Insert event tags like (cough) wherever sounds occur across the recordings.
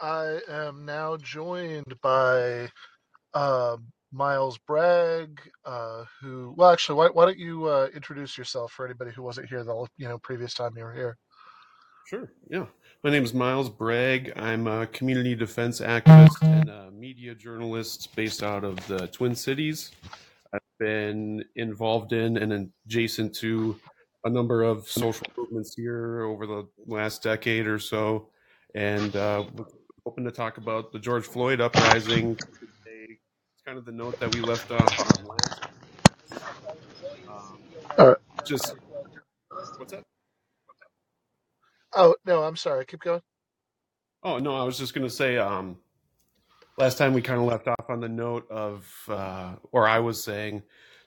I am now joined by uh, Myles Bragg, uh, who, well, actually, why, why don't you uh, introduce yourself for anybody who wasn't here the you know previous time you were here? Sure. Yeah. My name is Myles Bragg. I'm a community defense activist and a media journalist based out of the Twin Cities. I've been involved in and adjacent to a number of social movements here over the last decade or so, and uh, hoping to talk about the George Floyd uprising. It's kind of the note that we left off on last. Um, All right. just what's that? Oh no, I'm sorry. Keep going. Oh no, I was just gonna say. Um, last time we kind of left off on the note of, uh, or I was saying,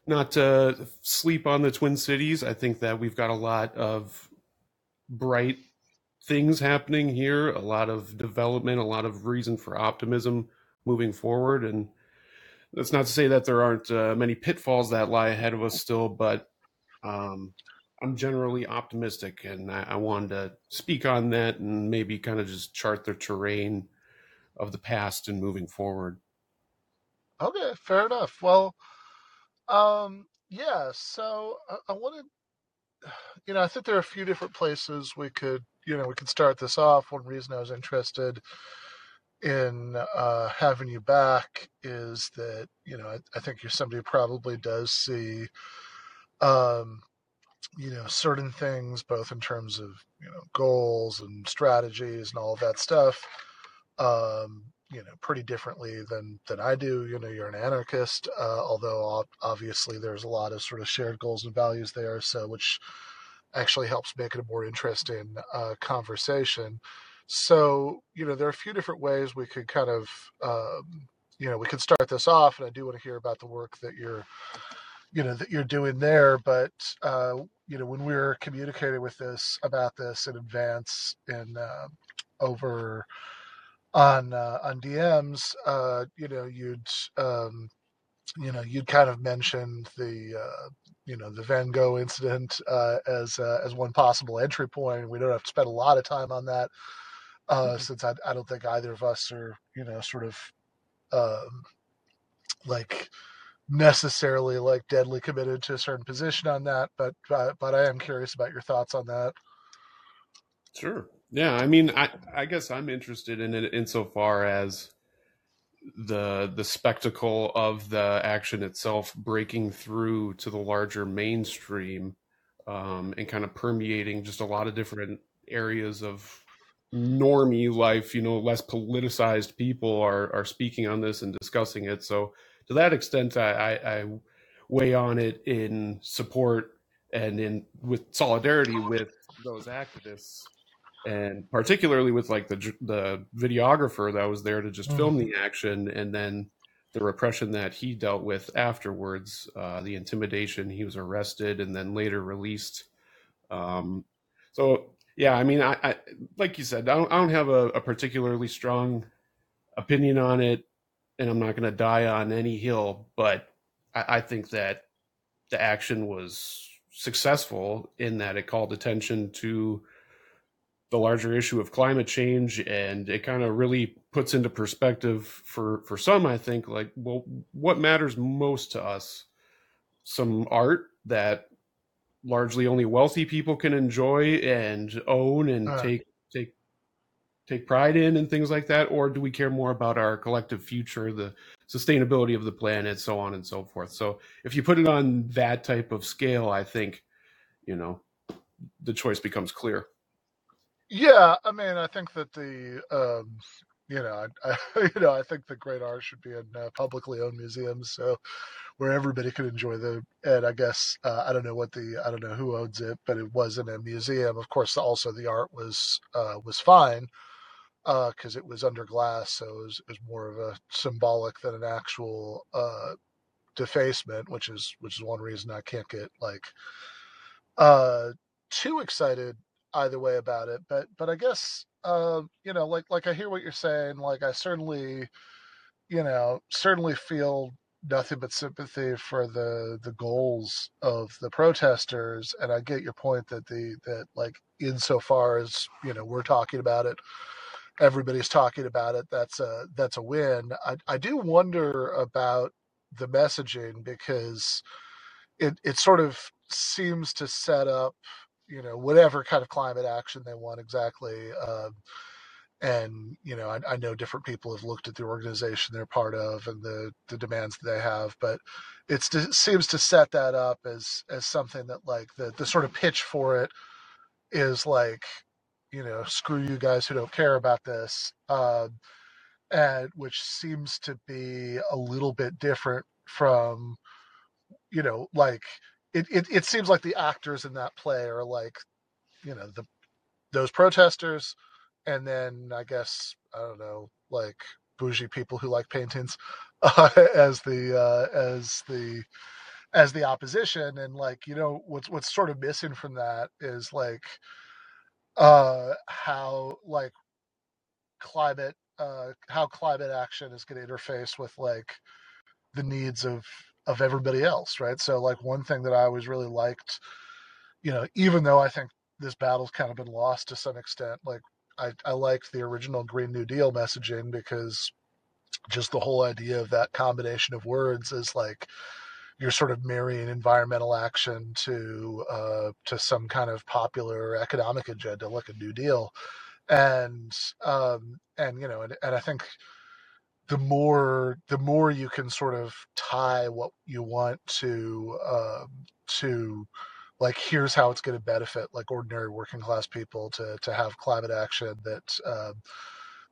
not to sleep on the Twin Cities. I think that we've got a lot of bright things happening here, a lot of development, a lot of reason for optimism moving forward. And that's not to say that there aren't uh, many pitfalls that lie ahead of us still, but um, I'm generally optimistic, and I, I wanted to speak on that and maybe kind of just chart the terrain of the past and moving forward. Okay, fair enough. Well, um, yeah. So I, I wanted, (sighs) you know, I think there are a few different places we could, you know, we could start this off. One reason I was interested in uh, having you back is that, you know, I, I think you're somebody who probably does see, um, you know, certain things, both in terms of, you know, goals and strategies and all of that stuff. Um, you know pretty differently than than I do. You know, you're an anarchist, uh, although obviously there's a lot of sort of shared goals and values there. So which actually helps make it a more interesting uh, conversation. So you know, there are a few different ways we could kind of um, you know we could start this off, and I do want to hear about the work that you're you know that you're doing there but uh, you know when we were communicating with this about this in advance and uh, over on uh, on DMs, uh, you know, you'd um, you know you'd kind of mentioned the uh, you know the Van Gogh incident uh, as uh, as one possible entry point. We don't have to spend a lot of time on that uh, mm-hmm. since I, I don't think either of us are you know sort of um, like necessarily like deadly committed to a certain position on that. But but I am curious about your thoughts on that. Sure. Yeah, I mean, I I guess I'm interested in it insofar as the the spectacle of the action itself breaking through to the larger mainstream um, and kind of permeating just a lot of different areas of normie life. You know, less politicized people are are speaking on this and discussing it. So to that extent, I, I, I weigh on it in support and in with solidarity with those activists and particularly with like the the videographer that was there to just mm. film the action and then the repression that he dealt with afterwards uh, the intimidation he was arrested and then later released um, so yeah i mean I, I, like you said i don't, I don't have a, a particularly strong opinion on it and i'm not going to die on any hill but I, I think that the action was successful in that it called attention to the larger issue of climate change and it kind of really puts into perspective for for some i think like well what matters most to us? Some art that largely only wealthy people can enjoy and own and uh, take take take pride in and things like that? Or do we care more about our collective future the sustainability of the planet so on and so forth? So if you put it on that type of scale i think you know the choice becomes clear yeah, I mean, I think that the um, you know, I, (laughs) I, you know, I think the great art should be in uh, publicly owned museums, so where everybody could enjoy the. And I guess uh, I don't know what the I don't know who owns it, but it was in a museum. Of course, also the art was uh, was fine because uh, it was under glass, so it was, it was, more of a symbolic than an actual uh, defacement, which is which is one reason I can't get like uh, too excited either way about it. But but I guess uh, you know, like like I hear what you're saying. Like I certainly, you know, certainly feel nothing but sympathy for the the goals of the protesters, and I get your point that the that like insofar as you know we're talking about it everybody's talking about it, that's a that's a win. I, I do wonder about the messaging because it it sort of seems to set up you know whatever kind of climate action they want exactly. Um, and you know I, I, know different people have looked at the organization they're part of and the the demands that they have but it seems to set that up as as something that like the the sort of pitch for it is like you know screw you guys who don't care about this uh, and which seems to be a little bit different from you know like it, it, it seems like the actors in that play are like you know the those protesters and then I guess I don't know, like bougie people who like paintings (laughs) uh, as the uh, as the as the opposition, and like you know what's what's sort of missing from that is like uh, how like climate uh, how climate action is going to interface with like the needs of of everybody else, right? So like one thing that I always really liked, you know, even though I think this battle's kind of been lost to some extent, like I, I liked the original Green New Deal messaging because just the whole idea of that combination of words is like you're sort of marrying environmental action to uh, to some kind of popular economic agenda like a New Deal, and um, and you know and, and I think the more the more you can sort of tie what you want to um, to like here's how it's going to benefit like ordinary working class people to to have climate action that um,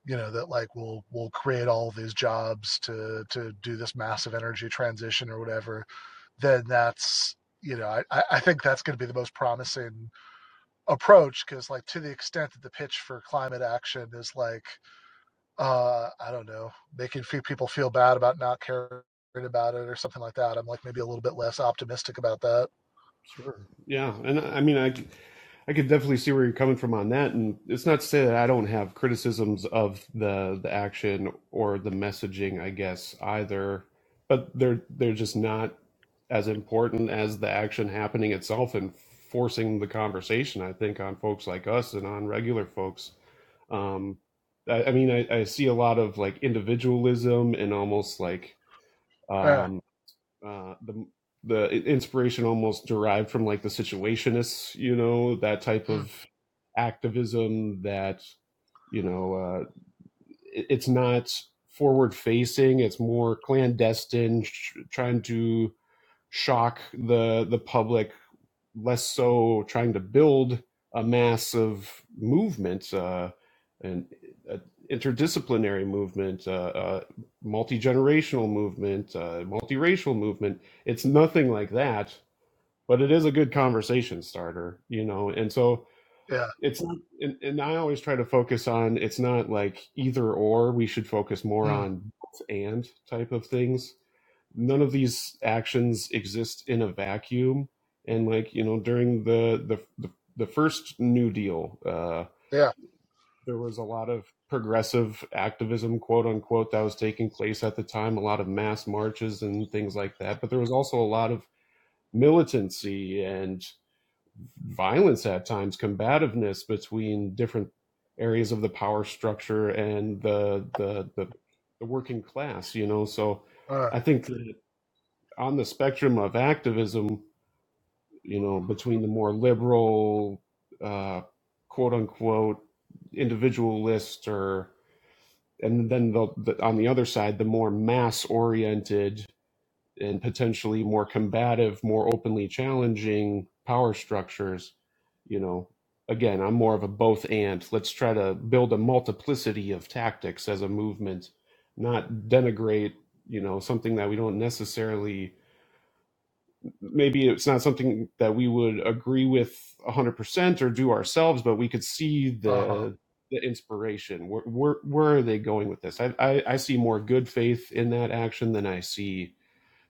you know that like will will create all these jobs to to do this massive energy transition or whatever then that's you know i i think that's going to be the most promising approach because like to the extent that the pitch for climate action is like uh i don't know making few people feel bad about not caring about it or something like that i'm like maybe a little bit less optimistic about that Sure. Yeah, and I mean, I I could definitely see where you're coming from on that, and it's not to say that I don't have criticisms of the the action or the messaging, I guess either, but they're they're just not as important as the action happening itself and forcing the conversation. I think on folks like us and on regular folks. Um, I, I mean, I, I see a lot of like individualism and almost like um, uh, the the inspiration almost derived from like the situationists, you know, that type Hmm. of activism that, you know, uh, it, it's not forward facing, it's more clandestine, sh- trying to shock the the public, less so trying to build a massive movement uh, and interdisciplinary movement, uh, uh, multi generational movement, uh, multiracial movement. It's nothing like that, but it is a good conversation starter, you know. And so yeah it's not, and, and I always try to focus on it's not like either or. We should focus more Hmm. on both and type of things. None of these actions exist in a vacuum. And like you know, during the the the, the first New Deal, uh, yeah there was a lot of progressive activism, quote unquote, that was taking place at the time, a lot of mass marches and things like that. But there was also a lot of militancy and violence at times, combativeness between different areas of the power structure and the the the, the working class, you know. So uh, I think that on the spectrum of activism, you know, between the more liberal, uh, quote unquote, individualist or and then the, the, on the other side, the more mass oriented and potentially more combative, more openly challenging power structures, you know, again, I'm more of a both and. Let's try to build a multiplicity of tactics as a movement, not denigrate, you know, something that we don't necessarily maybe it's not something that we would agree with 100% or do ourselves but we could see uh-huh. the the inspiration. Where, where, where are they going with this? I, I i see more good faith in that action than i see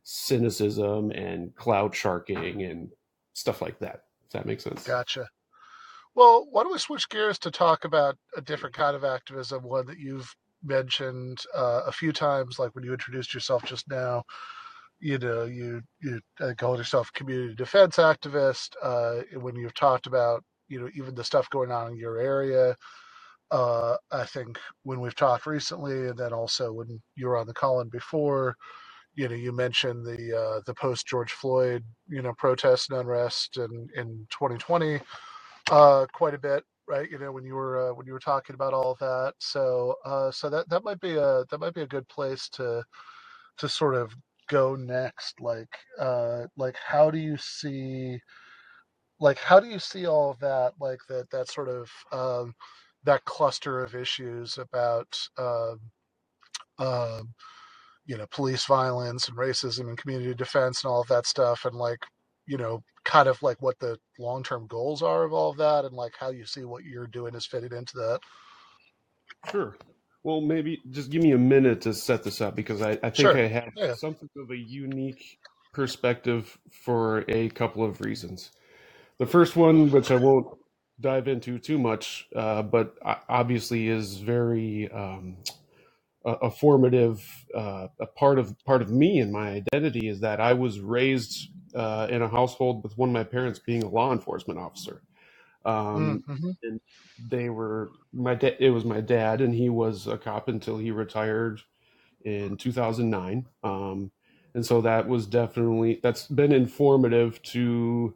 cynicism and cloud sharking and stuff like that if that makes sense. Gotcha. Well, why don't we switch gears to talk about a different kind of activism, one that you've mentioned uh, a few times, like when you introduced yourself just now. You know, you you uh, call yourself community defense activist. Uh, when you've talked about, you know, even the stuff going on in your area, uh, I think when we've talked recently, and then also when you were on the call in before, you know, you mentioned the uh, the post George Floyd, you know, protests and unrest in in 2020 uh, quite a bit, right? You know, when you were uh, when you were talking about all of that, so uh, so that that might be a that might be a good place to to sort of go next. Like uh, like how do you see like how do you see all of that like that that sort of um, that cluster of issues about um, um, you know police violence and racism and community defense and all of that stuff and like you know kind of like what the long-term goals are of all of that and like how you see what you're doing is fitted into that Sure. Well, maybe just give me a minute to set this up because I, I think sure. I have yeah. something of a unique perspective for a couple of reasons. The first one, which I won't dive into too much, uh, but obviously is very um, a, a, formative uh, a part of part of me and my identity is that I was raised uh, in a household with one of my parents being a law enforcement officer um, mm-hmm. and they were my dad. It was my dad, and he was a cop until he retired in 2009. Um, and so that was definitely that's been informative to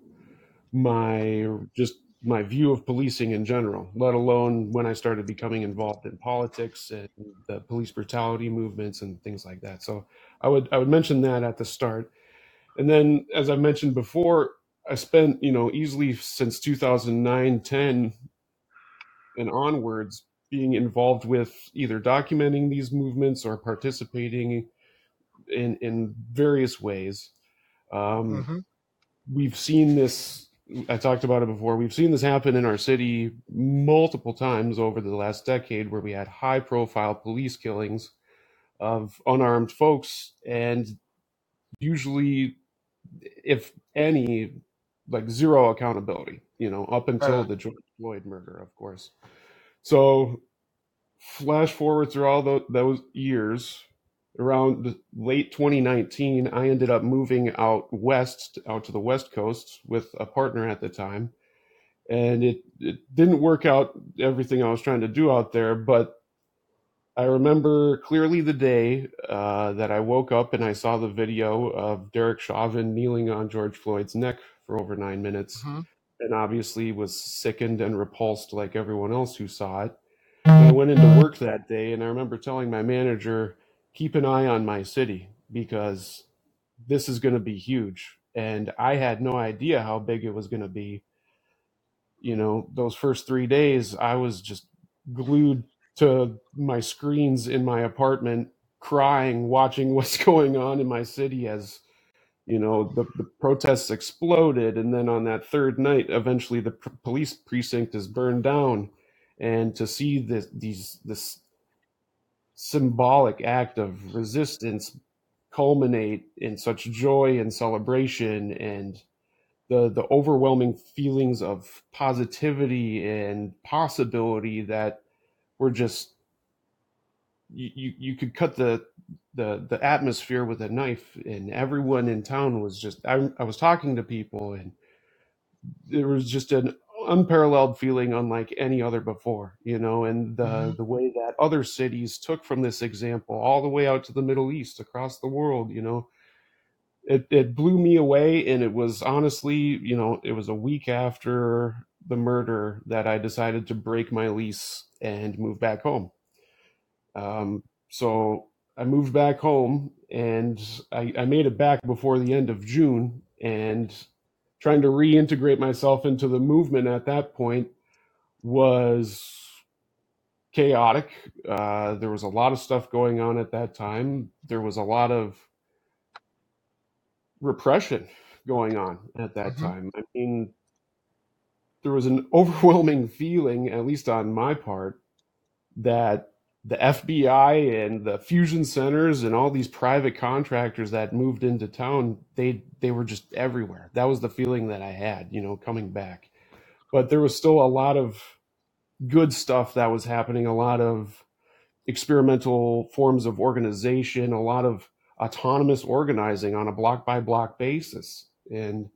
my just my view of policing in general. Let alone when I started becoming involved in politics and the police brutality movements and things like that. So I would I would mention that at the start, and then as I mentioned before. I spent, you know, easily since 2009, 10 and onwards being involved with either documenting these movements or participating in in various ways. Um, Mm-hmm. we've seen this. I talked about it before. We've seen this happen in our city multiple times over the last decade, where we had high profile police killings of unarmed folks, and usually, if any, like zero accountability. You know, up until the George Floyd murder, of course. So flash forward through all those, those years around the late 2019 i ended up moving out west out to the west coast with a partner at the time and it, it didn't work out everything i was trying to do out there but i remember clearly the day uh, that i woke up and i saw the video of derek chauvin kneeling on george floyd's neck for over nine minutes mm-hmm. and obviously was sickened and repulsed like everyone else who saw it I went into work that day and I remember telling my manager, keep an eye on my city because this is going to be huge. And I had no idea how big it was going to be. You know, those first three days, I was just glued to my screens in my apartment, crying, watching (laughs) what's going on in my city as, you know, the, the protests exploded. And then on that third night, eventually the police precinct is burned down. And to see this, these, this symbolic act of resistance culminate in such joy and celebration and the the overwhelming feelings of positivity and possibility that were just you, you, you could cut the the the atmosphere with a knife and everyone in town was just I, I was talking to people and there was just an unparalleled feeling unlike any other before you know and Mm-hmm. the the way that other cities took from this example all the way out to the middle east across the world you know it, it blew me away and it was honestly you know it was a week after the murder that i decided to break my lease and move back home um, so i moved back home and I, I made it back before the end of june and trying to reintegrate myself into the movement at that point was chaotic. Uh, there was a lot of stuff going on at that time. There was a lot of repression going on at that Mm-hmm. time. I mean, there was an (laughs) overwhelming feeling, at least on my part, that the FBI and the fusion centers and all these private contractors that moved into town, they they were just everywhere. That was the feeling that I had, you know, coming back but there was still a lot of good stuff that was happening, a lot of experimental forms of organization, a lot of autonomous organizing on a block by block basis. And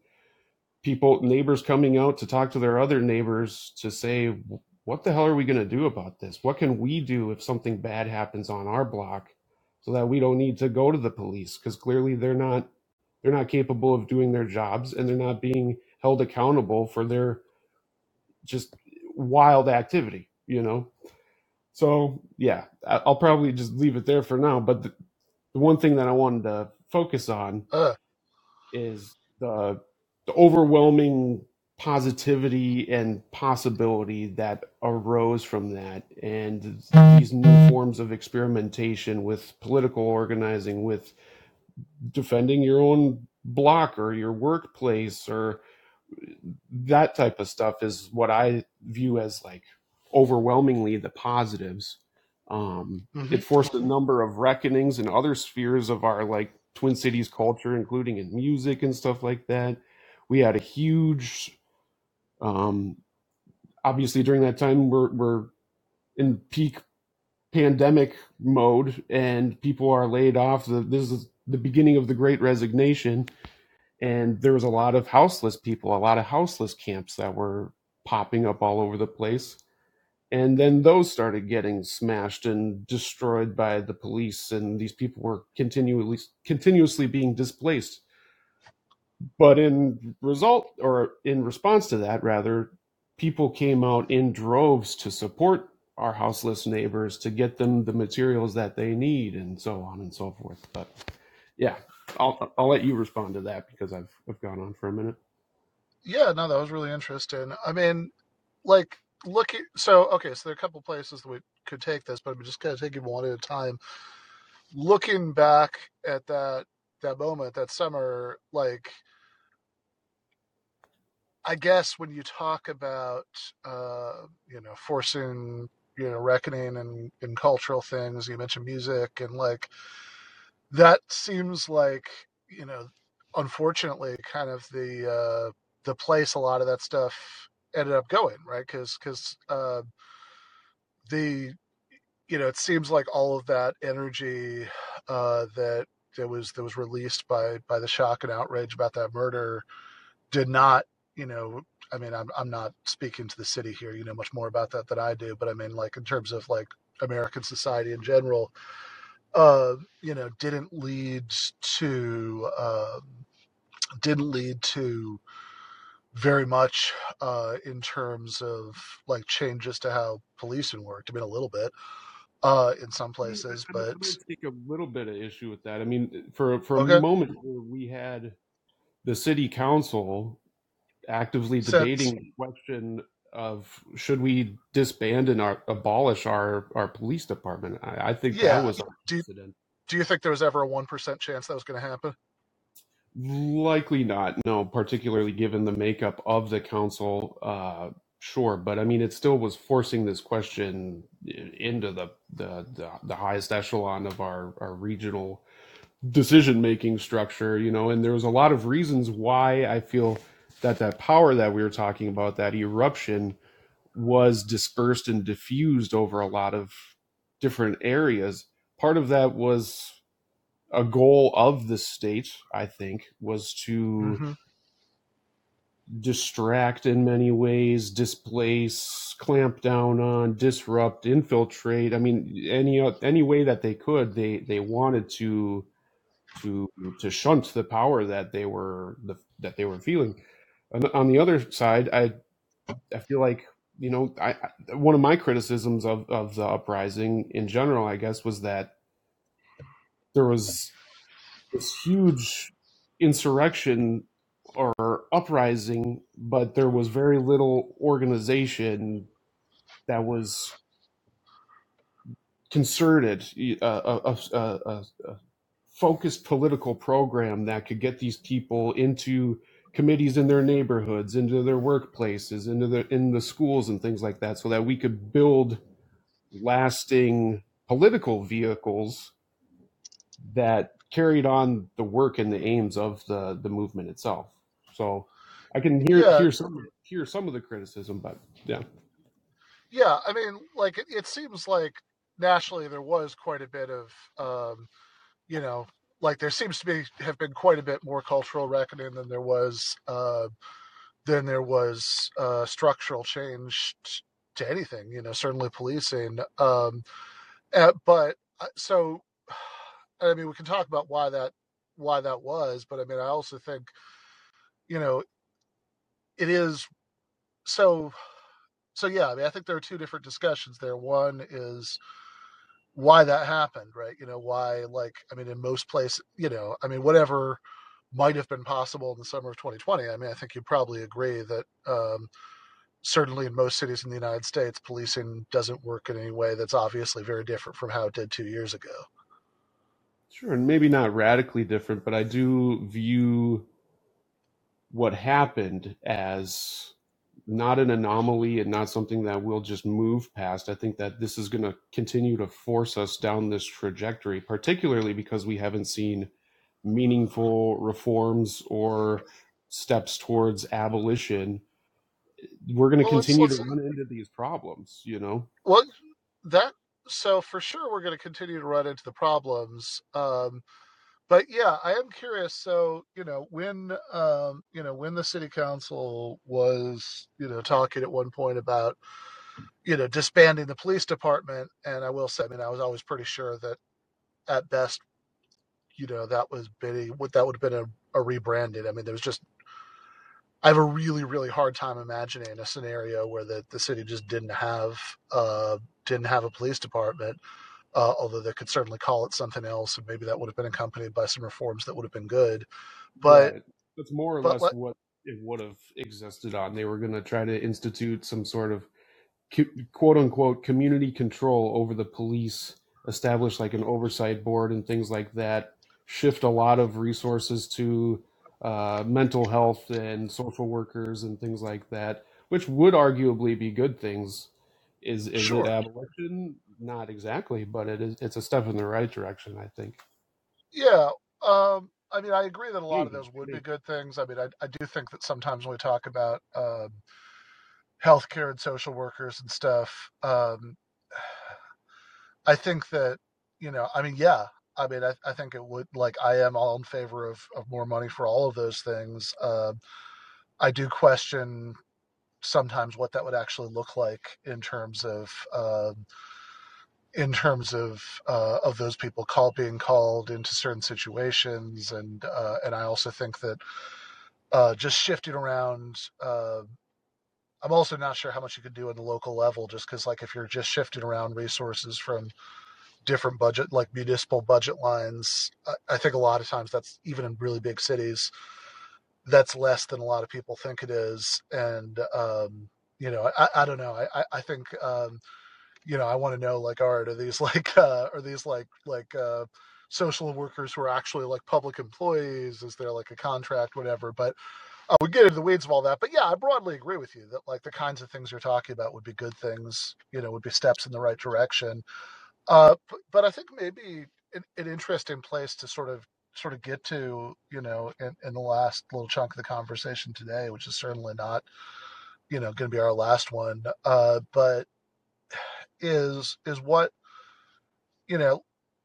people, neighbors coming out to talk to their other neighbors to say, what the hell are we going to do about this? What can we do if something bad happens on our block so that we don't need to go to the police because clearly they're not they're not capable of doing their jobs and they're not being held accountable for their just wild activity, you know? So, yeah, I- I'll probably just leave it there for now, but the, the one thing that I wanted to focus on Uh, is the the overwhelming positivity and possibility that arose from that and these new forms of experimentation with political organizing with defending your own block or your workplace or that type of stuff is what I view as like overwhelmingly the positives. Um, hmm it forced a number of reckonings in other spheres of our like Twin Cities culture, including in music and stuff like that. We had a huge, um, obviously during that time we're, we're in peak pandemic mode and people are laid off. This is the beginning of the great resignation and there was a lot of houseless people, a lot of houseless camps that were popping up all over the place. And then those started getting smashed and destroyed by the police, and these people were continually continuously being displaced. But in result, or in response to that, rather, people came out in droves to support our houseless neighbors to get them the materials that they need, and so on and so forth. But yeah, I'll I'll let you respond to that because I've I've gone on for a minute. Yeah, no, that was really interesting. I mean, like, look at, so, okay, so there are a couple places that we could take this, but I'm just going to take it one at a time. Looking back at that, that moment, that summer, like, I guess when you talk about, uh, you know, forcing, you know, reckoning and, and cultural things, you mentioned music and like, that seems like you know unfortunately kind of the uh the place a lot of that stuff ended up going right? Because because uh the you know it seems like all of that energy uh that that was that was released by by the shock and outrage about that murder did not you know i mean i'm i'm not speaking to the city here you know much more about that than i do but i mean like in terms of like american society in general uh, you know, didn't lead to uh, didn't lead to very much uh, in terms of like changes to how policing worked. I mean, a little bit uh, in some places, I, I but might take a little bit of issue with that. I mean, for for a okay. moment we had the city council actively Since debating the question of should we disband and our, abolish our our police department, I, I think that was do you, do you think there was ever a one percent chance that was going to happen? Likely not, no, particularly given the makeup of the council. Uh, sure, but I mean, it still was forcing this question into the the the, the highest echelon of our our regional decision making structure, you know, and there was a lot of reasons why I feel that that power that we were talking about, that eruption, was dispersed and diffused over a lot of different areas. Part of that was a goal of the state, I think, was to Mm-hmm. Distract in many ways, displace, clamp down on, disrupt, infiltrate. I mean, any any way that they could, they they wanted to to to shunt the power that they were the, that they were feeling. On, on the other side, I I feel like you know I, I one of my criticisms of of the uprising in general, I guess, was that there was this huge insurrection or uprising, but there was very little organization that was concerted, a, a, a, a, focused political program that could get these people into committees in their neighborhoods, into their workplaces, into the in the schools and things like that, so that we could build lasting political vehicles that carried on the work and the aims of the the movement itself. So I can hear Yeah, hear some hear some of the criticism, but yeah, yeah. I mean, like it, it seems like nationally there was quite a bit of um, you know, like there seems to be have been quite a bit more cultural reckoning than there was uh, than there was uh, structural change to anything. You know, certainly policing. Um, uh, but uh, so, (sighs) I mean, we can talk about why that why that was, but I mean, I also think, you know, it is so so yeah i mean i think there are two different discussions there. One is why that happened right? You know why like i mean in most places you know i mean whatever might have been possible in the summer of 2020 i mean i think you'd probably agree that um, certainly in most cities in the united states policing doesn't work in any way that's obviously very different from how it did two years ago. Sure and maybe not radically different but i do view what happened as not an anomaly and not something that we'll just move past. I think that this is going to continue to force us down this trajectory, particularly because we haven't seen meaningful reforms or steps towards abolition. We're going to well let's continue let's to run into these problems, you know? well that so for sure we're going to continue to run into the problems um, but yeah, I am curious. So you know, when um, you know when the city council was you know talking at one point about you know disbanding the police department, and I will say, I mean, I was always pretty sure that at best, you know, that was bidding what that would have been a, a. I mean, there was just I have a really really hard time imagining a scenario where the the city just didn't have uh didn't have a police department uh, although they could certainly call it something else, and maybe that would have been accompanied by some reforms that would have been good. But Right. That's more or but less what it would have existed on. They were going to try to institute some sort of quote unquote community control over the police, establish like an oversight board and things like that, shift a lot of resources to uh, mental health and social workers and things like that, which would arguably be good things. Is is it sure, abolition? Not exactly, but it is. It's a step in the right direction, I think. yeah. Um, I mean, I agree that a lot of those would be good things. I mean, I, I do think that sometimes when we talk about um, healthcare and social workers and stuff, um, (sighs) I think that you know, I mean, yeah. I mean, I, I think it would like I am all in favor of, of more money for all of those things. Uh, I do question sometimes what that would actually look like in terms of um, in terms of uh, of those people call being called into certain situations, and uh, and I also think that uh, just shifting around. Uh, I'm also not sure how much you could do at the local level, just because like if you're just shifting around resources from different budget like municipal budget lines, I, I think a lot of times that's even in really big cities, that's less than a lot of people think it is, and um, you know I, I don't know I I, I think. Um, you know, I want to know like, all right, are these (laughs) like, uh, are these like, like, uh, social workers who are actually like public employees? Is there like a contract, whatever? But uh, we get into the weeds of all that. But yeah, I broadly agree with you that like the kinds of things you're talking about would be good things, you know, would be steps in the right direction. Uh, but, I think maybe an, an interesting place to sort of sort of get to, you know, in, in the last little chunk of the conversation today, which is certainly not, you know, going to be our last one. Uh, but is is what you know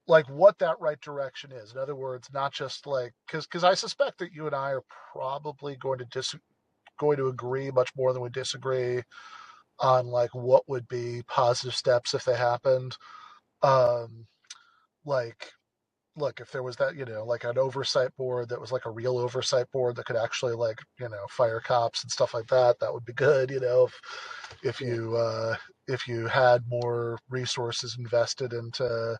like what that right direction is. In other words not just like because because i suspect that you and i are probably going to dis going to agree much more than we disagree on like what would be positive steps if they happened. Um like look if there was that you know like an oversight board that was like a real oversight board that could actually like you know fire cops and stuff like that that would be good you know if if you uh if you had more resources invested into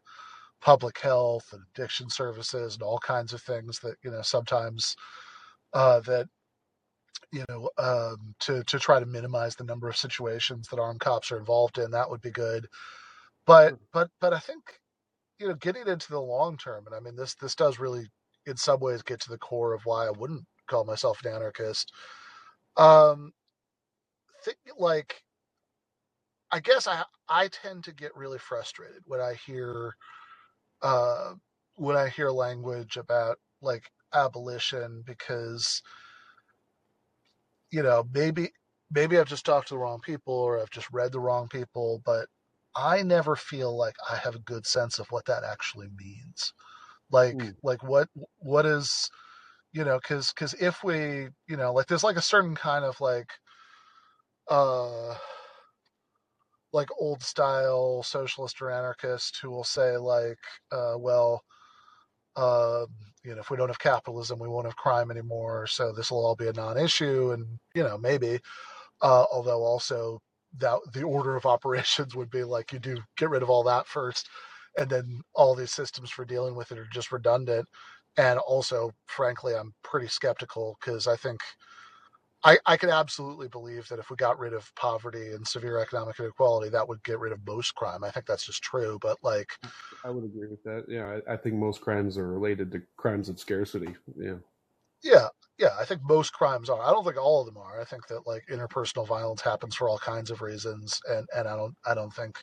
public health and addiction services and all kinds of things that you know sometimes uh, that you know um, to to try to minimize the number of situations that armed cops are involved in. That would be good. But but but I think you know getting into the long term, and I mean this this does really in some ways get to the core of why I wouldn't call myself an anarchist. Um, think like I guess I I tend to get really frustrated when I hear uh, when I hear language about like abolition because you know maybe maybe I've just talked to the wrong people or I've just read the wrong people, but I never feel like I have a good sense of what that actually means. Like Mm. like what what is you know because because if we you know like there's like a certain kind of like uh like old style socialist or anarchist who will say like, uh, well, uh, you know, if we don't have capitalism, we won't have crime anymore. So this will all be a non-issue, and you know, maybe. Uh, although also that the order of (laughs) operations would be like you do get rid of all that first, and then all these systems for dealing with it are just redundant. And also, frankly, I'm pretty skeptical because I think I, I could absolutely believe that if we got rid of poverty and severe economic inequality, that would get rid of most crime. I think that's just true. But like, I would agree with that. Yeah, I, I think most crimes are related to crimes of scarcity. Yeah. yeah, yeah, I think most crimes are. I don't think all of them are. I think that like interpersonal violence happens for all kinds of reasons, and and I don't I don't think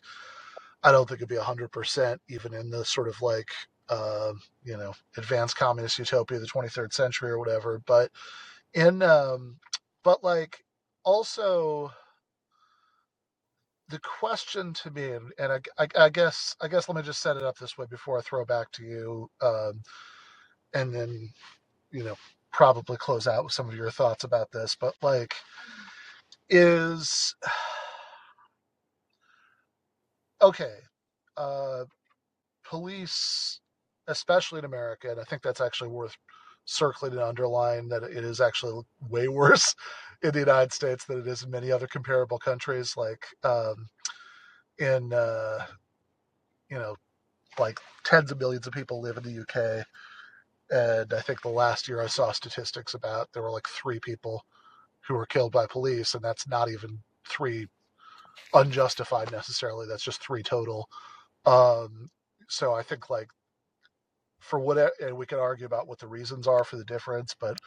I don't think it'd be hundred percent even in the sort of like uh, you know advanced communist utopia of the 23rd century or whatever. But in um, but like also the question to me and, I, I, I guess i guess let me just set it up this way before i throw back to you um, and then you know probably close out with some of your thoughts about this but like is (sighs) okay uh police especially in america and i think that's actually worth circling and underline that it is actually way (laughs) worse in the united states than it is in many other comparable countries like um in uh you know like tens of millions of people live in the uk and i think the last year i saw statistics about there were like three people who were killed by police and that's not even three unjustified necessarily that's just three total. Um so i think like for what and we could argue about what the reasons are for the difference but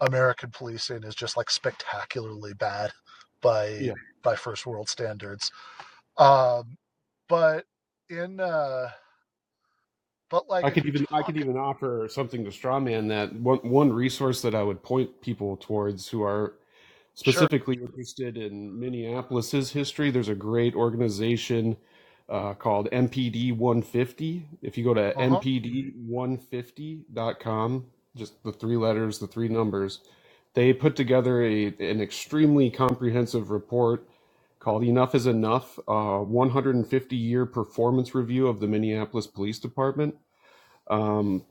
american policing is just like spectacularly bad by Yeah. by first world standards um but in uh but like I could even I could even offer something to strawman that one one resource that I would point people towards who are sure specifically interested in Minneapolis's history. There's a great organization uh, called MPD 150. If you go to uh-huh mpd150.com, just the three letters, the three numbers, they put together a, an extremely comprehensive report called Enough is Enough, uh, 150 year performance review of the Minneapolis Police Department. Um,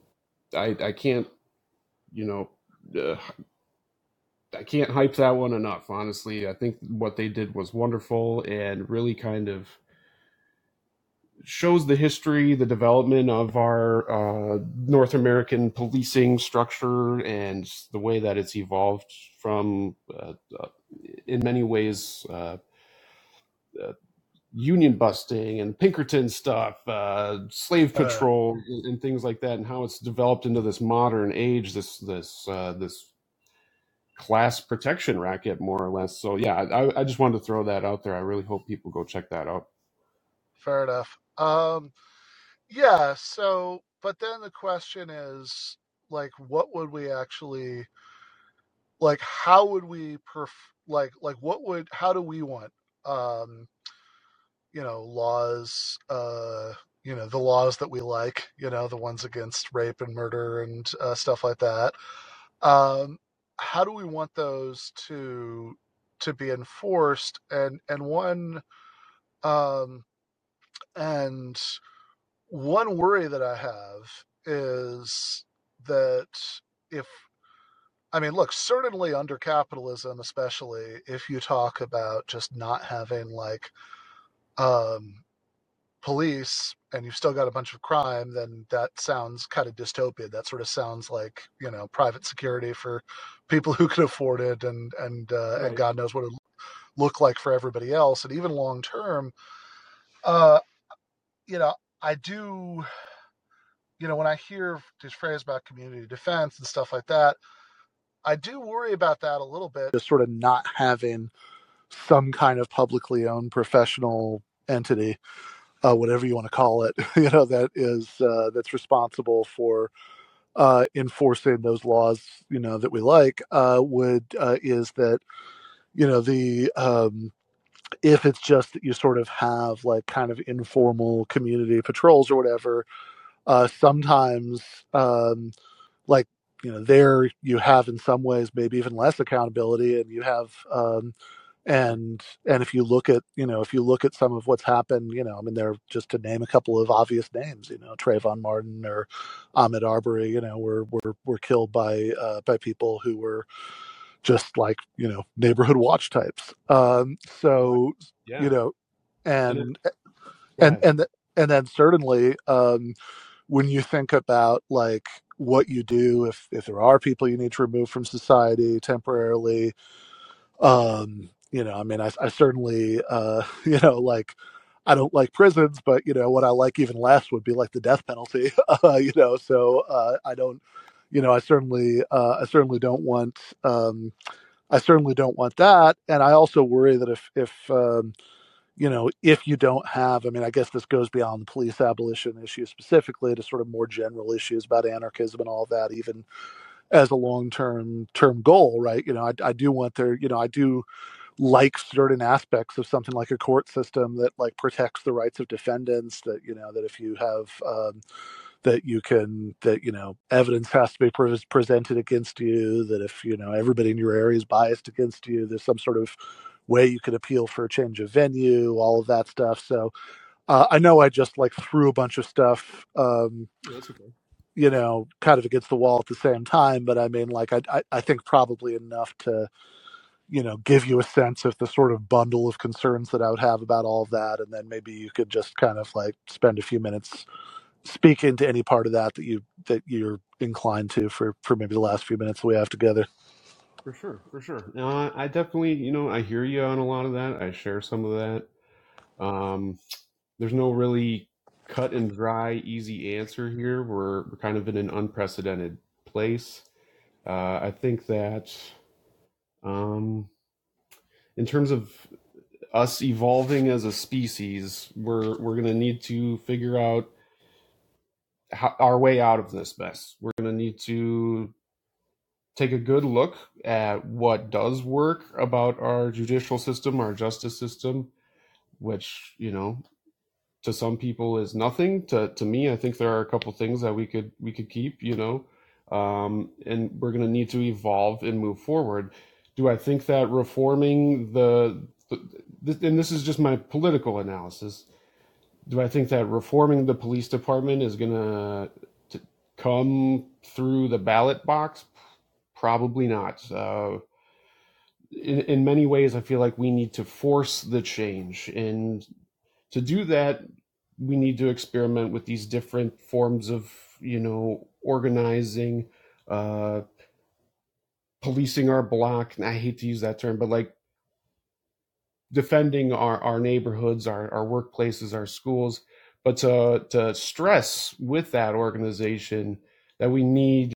I, I can't, you know, uh, I can't hype that one enough, honestly. I think what they did was wonderful and really kind of shows the history, the development of our uh, North American policing structure and the way that it's evolved from, uh, uh, in many ways, uh, uh, union busting and Pinkerton stuff, uh, slave uh, patrol, and, and things like that, and how it's developed into this modern age, this this uh, this class protection racket, more or less. So yeah, I, I just wanted to throw that out there. I really hope people go check that out. fair enough um yeah so but then the question is like what would we actually like how would we perf like like what would how do we want um you know laws uh you know the laws that we like you know the ones against rape and murder and uh, stuff like that um how do we want those to to be enforced? And and one um and one worry that i have is that if I mean, look, certainly under capitalism, especially if you talk about just not having like um, police and you've still got a bunch of crime, then that sounds kind of dystopian. That sort of sounds like you know private security for people who can afford it, and and uh, and God knows what it look like for everybody else. And even long term, uh, you know, I do, you know, when I hear this phrase about community defense and stuff like that, I do worry about that a little bit. Just sort of not having some kind of publicly owned professional entity, uh, whatever you want to call it, (laughs) you know, that is uh, that's responsible for uh, enforcing those laws, you know, that we like. Uh, would uh, is that you know the um, if it's just that you sort of have like kind of informal community patrols or whatever, uh, sometimes um, like you know there you have in some ways maybe even less accountability and you have um, and and if you look at you know if you look at some of what's happened you know i mean they're just to name a couple of obvious names you know Trayvon Martin or Ahmaud Arbery you know were were were killed by uh, by people who were just like you know neighborhood watch types. Um so Yeah. you know And and and and and then certainly um when you think about like what you do if if there are people you need to remove from society temporarily um you know i mean i, I certainly uh (laughs) you know like i don't like prisons but you know what i like even less would be like the death penalty (laughs) uh, you know so uh i don't you know i certainly uh i certainly don't want um i certainly don't want that. And i also worry that if if um you know if you don't have i mean i guess this goes beyond the police abolition issue specifically to sort of more general issues about anarchism and all that even as a long term term goal right? You know I, I do want there you know i do like certain aspects of something like a court system that like protects the rights of defendants that you know that if you have um, that you can that you know evidence has to be pre- presented against you that if you know everybody in your area is biased against you there's some sort of way you could appeal for a change of venue all of that stuff so uh, i know i just like threw a bunch of stuff um, okay. you know kind of against the wall at the same time but i mean like i i, I think probably enough to you know, give you a sense of the sort of bundle of concerns that I would have about all of that, and then maybe you could just kind of like spend a few minutes speaking into any part of that that you that you're inclined to for for maybe the last few minutes we have together. For sure, for sure. No, I, I definitely, you know, I hear you on a lot of that. I share some of that. Um, there's no really cut and dry, easy answer here. We're, we're kind of in an unprecedented place. Uh, I think that um, in terms of us evolving as a species, we're we're going to need to figure out our way out of this mess. We're going to need to take a good look at what does work about our judicial system, our justice system, which you know to some people is nothing. To to me, I think there are a couple things that we could we could keep. You know, um, and we're going to need to evolve and move forward. Do I think that reforming the, the and this is just my political analysis do I think that reforming the police department is going to come through the ballot box? Probably not. Uh, in, in many ways, I feel like we need to force the change. And to do that, we need to experiment with these different forms of, you know, organizing, uh, policing our block. I hate to use that term, but like defending our, our neighborhoods, our, our workplaces, our schools, but to, to stress with that organization that we need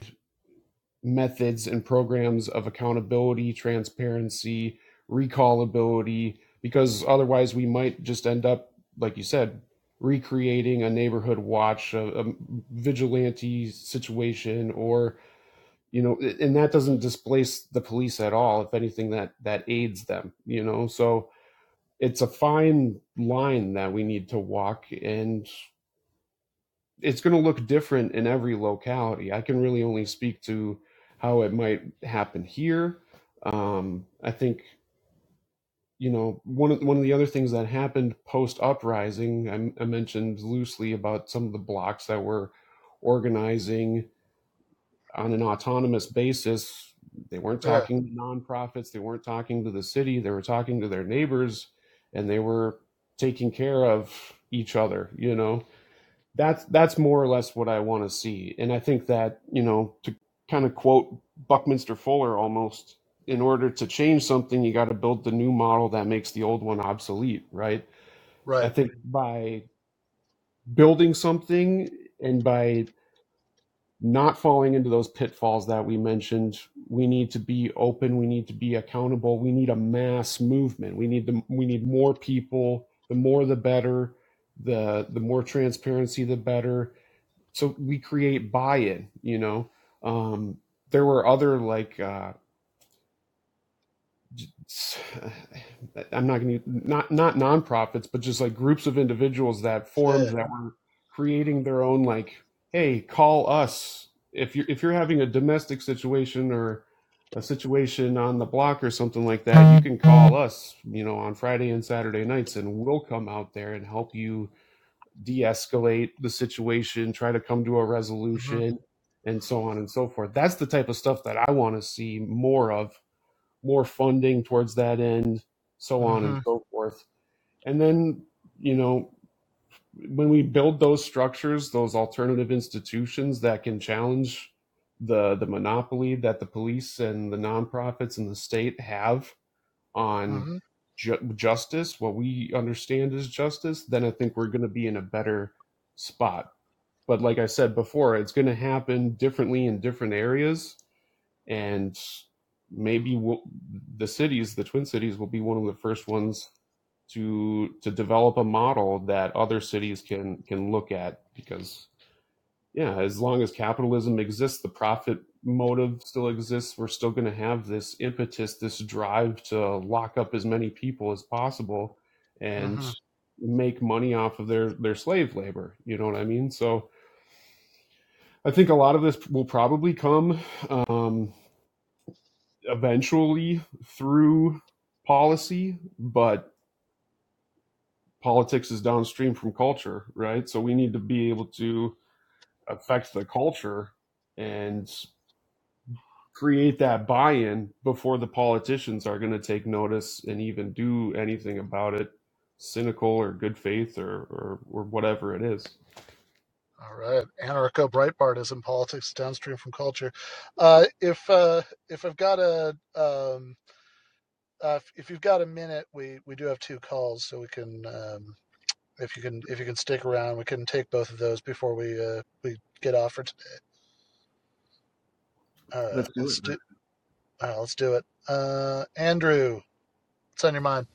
methods and programs of accountability, transparency, recallability, because otherwise we might just end up, like you said, recreating a neighborhood watch, a, a vigilante situation, or you know, and that doesn't displace the police at all. If anything, that that aids them. You know, so it's a fine line that we need to walk and it's going to look different in every locality. I can really only speak to how it might happen here. Um, i think you know one of one of the other things that happened post uprising I, I mentioned loosely about some of the blocks that were organizing on an autonomous basis. They weren't talking to nonprofits. They weren't talking to the city. They were talking to their neighbors and they were taking care of each other you know? That's that's more or less what i want to see. And i think that you know to kind of quote buckminster fuller almost in order to change something you got to build the new model that makes the old one obsolete right? Right. i think by building something and by not falling into those pitfalls that we mentioned. We need to be open. We need to be accountable. We need a mass movement. We need the, we need more people. The more the better. The the more transparency the better. So we create buy-in you know? Um there were other like uh i'm not going to not not nonprofits but just like groups of individuals that formed that were creating their own like hey call us if you're if you're having a domestic situation or a situation on the block or something like that, you can call us, you know, on Friday and Saturday nights, and we'll come out there and help you de-escalate the situation, try to come to a hmm resolution, and so on and so forth. That's the type of stuff that I want to see more of, more funding towards that end, so on and hmm so forth. And then, you know, when we build those structures, those alternative institutions that can challenge the the monopoly that the police and the nonprofits and the state have on hmm ju- justice, what we understand as justice, then I think we're going to be in a better spot. But like I said before, it's going to happen differently in different areas, and maybe we'll, the cities, the Twin Cities, will be one of the first ones to to develop a model that other cities can can look at because yeah as long as capitalism exists the profit motive still exists we're still going to have this impetus this drive to lock up as many people as possible and hmm make money off of their their slave labor you know what i mean? So i think a lot of this will probably come um, eventually through policy but politics is downstream from culture, right? So we need to be able to affect the culture and create that buy-in before the politicians are going to take notice and even do anything about it cynical or good faith or, or, or whatever it is All right, anarcho Breitbartism, politics downstream from culture. Uh, if uh, if I've got a um, uh, if, if you've got a minute, we we do have two calls, so we can um, if you can if you can stick around, we can take both of those before we uh, we get off for today. All right, let's do let's it do man. all right, let's do it. Uh, Andrew, what's on your mind?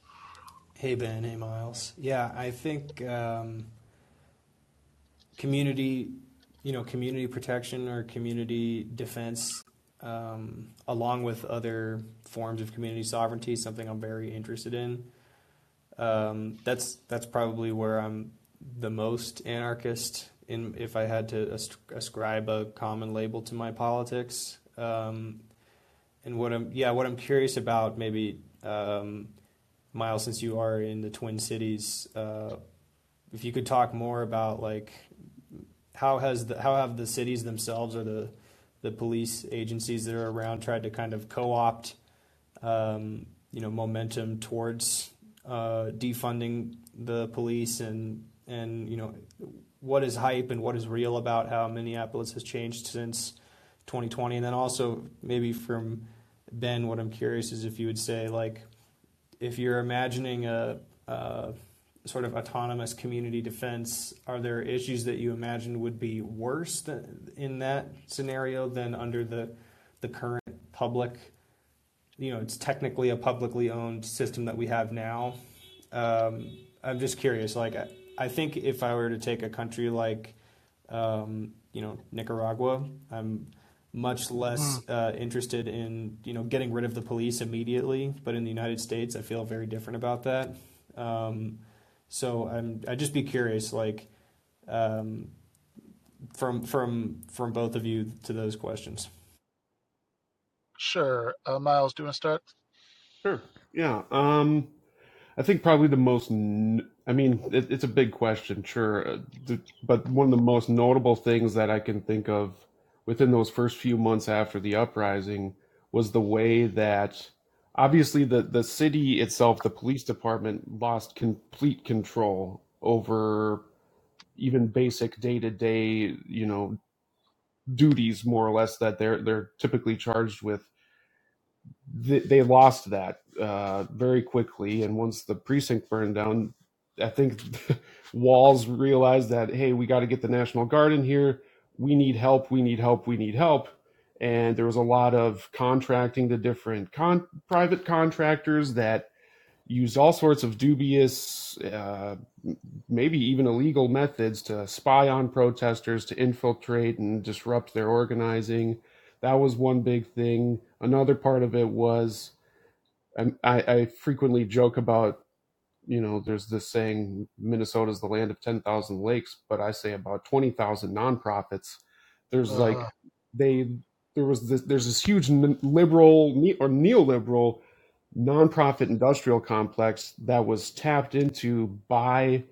Hey Ben, hey Myles. Yeah, I think um, community, you know, community protection or community defense, um, along with other forms of community sovereignty, something I'm very interested in. Um, that's that's probably where I'm the most anarchist. In if I had to as- ascribe a common label to my politics, um, and what I'm yeah, what I'm curious about maybe. Um, Myles, since you are in the Twin Cities, uh, if you could talk more about like how has the how have the cities themselves or the the police agencies that are around tried to kind of co-opt um, you know momentum towards uh, defunding the police and and you know what is hype and what is real about how Minneapolis has changed since 2020 and then also maybe from Ben what I'm curious is if you would say like if you're imagining a, a sort of autonomous community defense, are there issues that you imagine would be worse than, in that scenario than under the the current public? You know, it's technically a publicly owned system that we have now. Um, I'm just curious. Like, I, I think if I were to take a country like, um, you know, Nicaragua, I'm much less Hmm. uh, interested in you know getting rid of the police immediately. But in the United States, I feel very different about that. Um, so I'm I'd just be curious, like um, from from from both of you to those questions. Sure, uh, Myles, do you want to start? sure yeah um i think probably the most n- i mean it, it's a big question sure uh, th- but one of the most notable things that i can think of within those first few months after the uprising was the way that obviously the the city itself the police department lost complete control over even basic day-to-day you know duties more or less that they're they're typically charged with. They, they lost that uh, very quickly and once the precinct burned down i think (laughs) Walz realized that hey we got to get the national guard in here. We need help we need help we need help and there was a lot of contracting to different con- private contractors that used all sorts of dubious, uh, maybe even illegal methods to spy on protesters, to infiltrate and disrupt their organizing. That was one big thing. Another part of it was I, I, I frequently joke about, you know, there's this saying Minnesota's the land of 10,000 lakes, but I say about 20,000 nonprofits. There's like, Uh, they there was this, there's this huge liberal or neoliberal nonprofit industrial complex that was tapped into by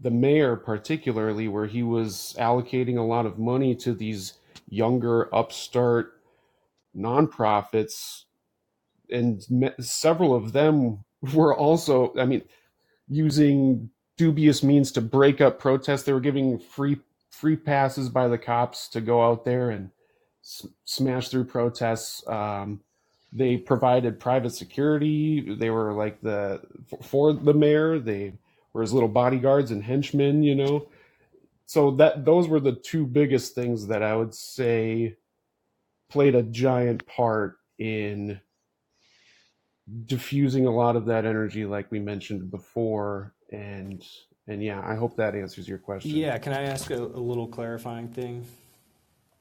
the mayor particularly where he was allocating a lot of money to these younger upstart nonprofits. And several of them (laughs) were also i mean using dubious means to break up protests. They were giving free free passes by the cops to go out there and smash through protests. Um, they provided private security. They were like the for the mayor. They were his little bodyguards and henchmen you know? So that those were the two biggest things that i would say played a giant part in diffusing a lot of that energy like we mentioned before. And and yeah i hope that answers your question. Yeah, can I ask a, a little clarifying thing?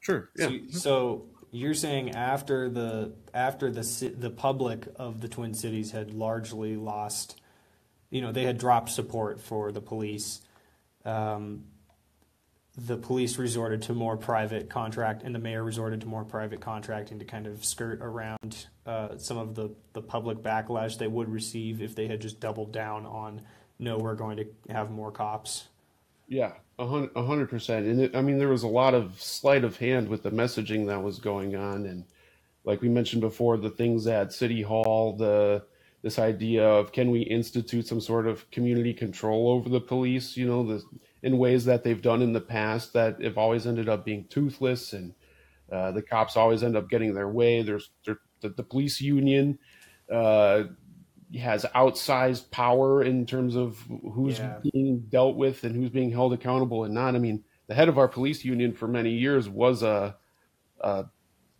Sure yeah So, so you're saying after the after the the public of the Twin Cities had largely lost, you know, they had dropped support for the police. Um, the police resorted to more private contract, and the mayor resorted to more private contracting to kind of skirt around uh, some of the, the public backlash they would receive if they had just doubled down on no, we're going to have more cops. Yeah, a hun- a hundred percent. And it, I mean, there was a lot of sleight of hand with the messaging that was going on, and like we mentioned before, the things at City Hall, the this idea of can we institute some sort of community control over the police, you know, the in ways that they've done in the past that have always ended up being toothless, and uh, the cops always end up getting their way. There's there, the, the police union. Has outsized power in terms of who's Yeah. being dealt with and who's being held accountable and not. I mean, the head of our police union for many years was a, a,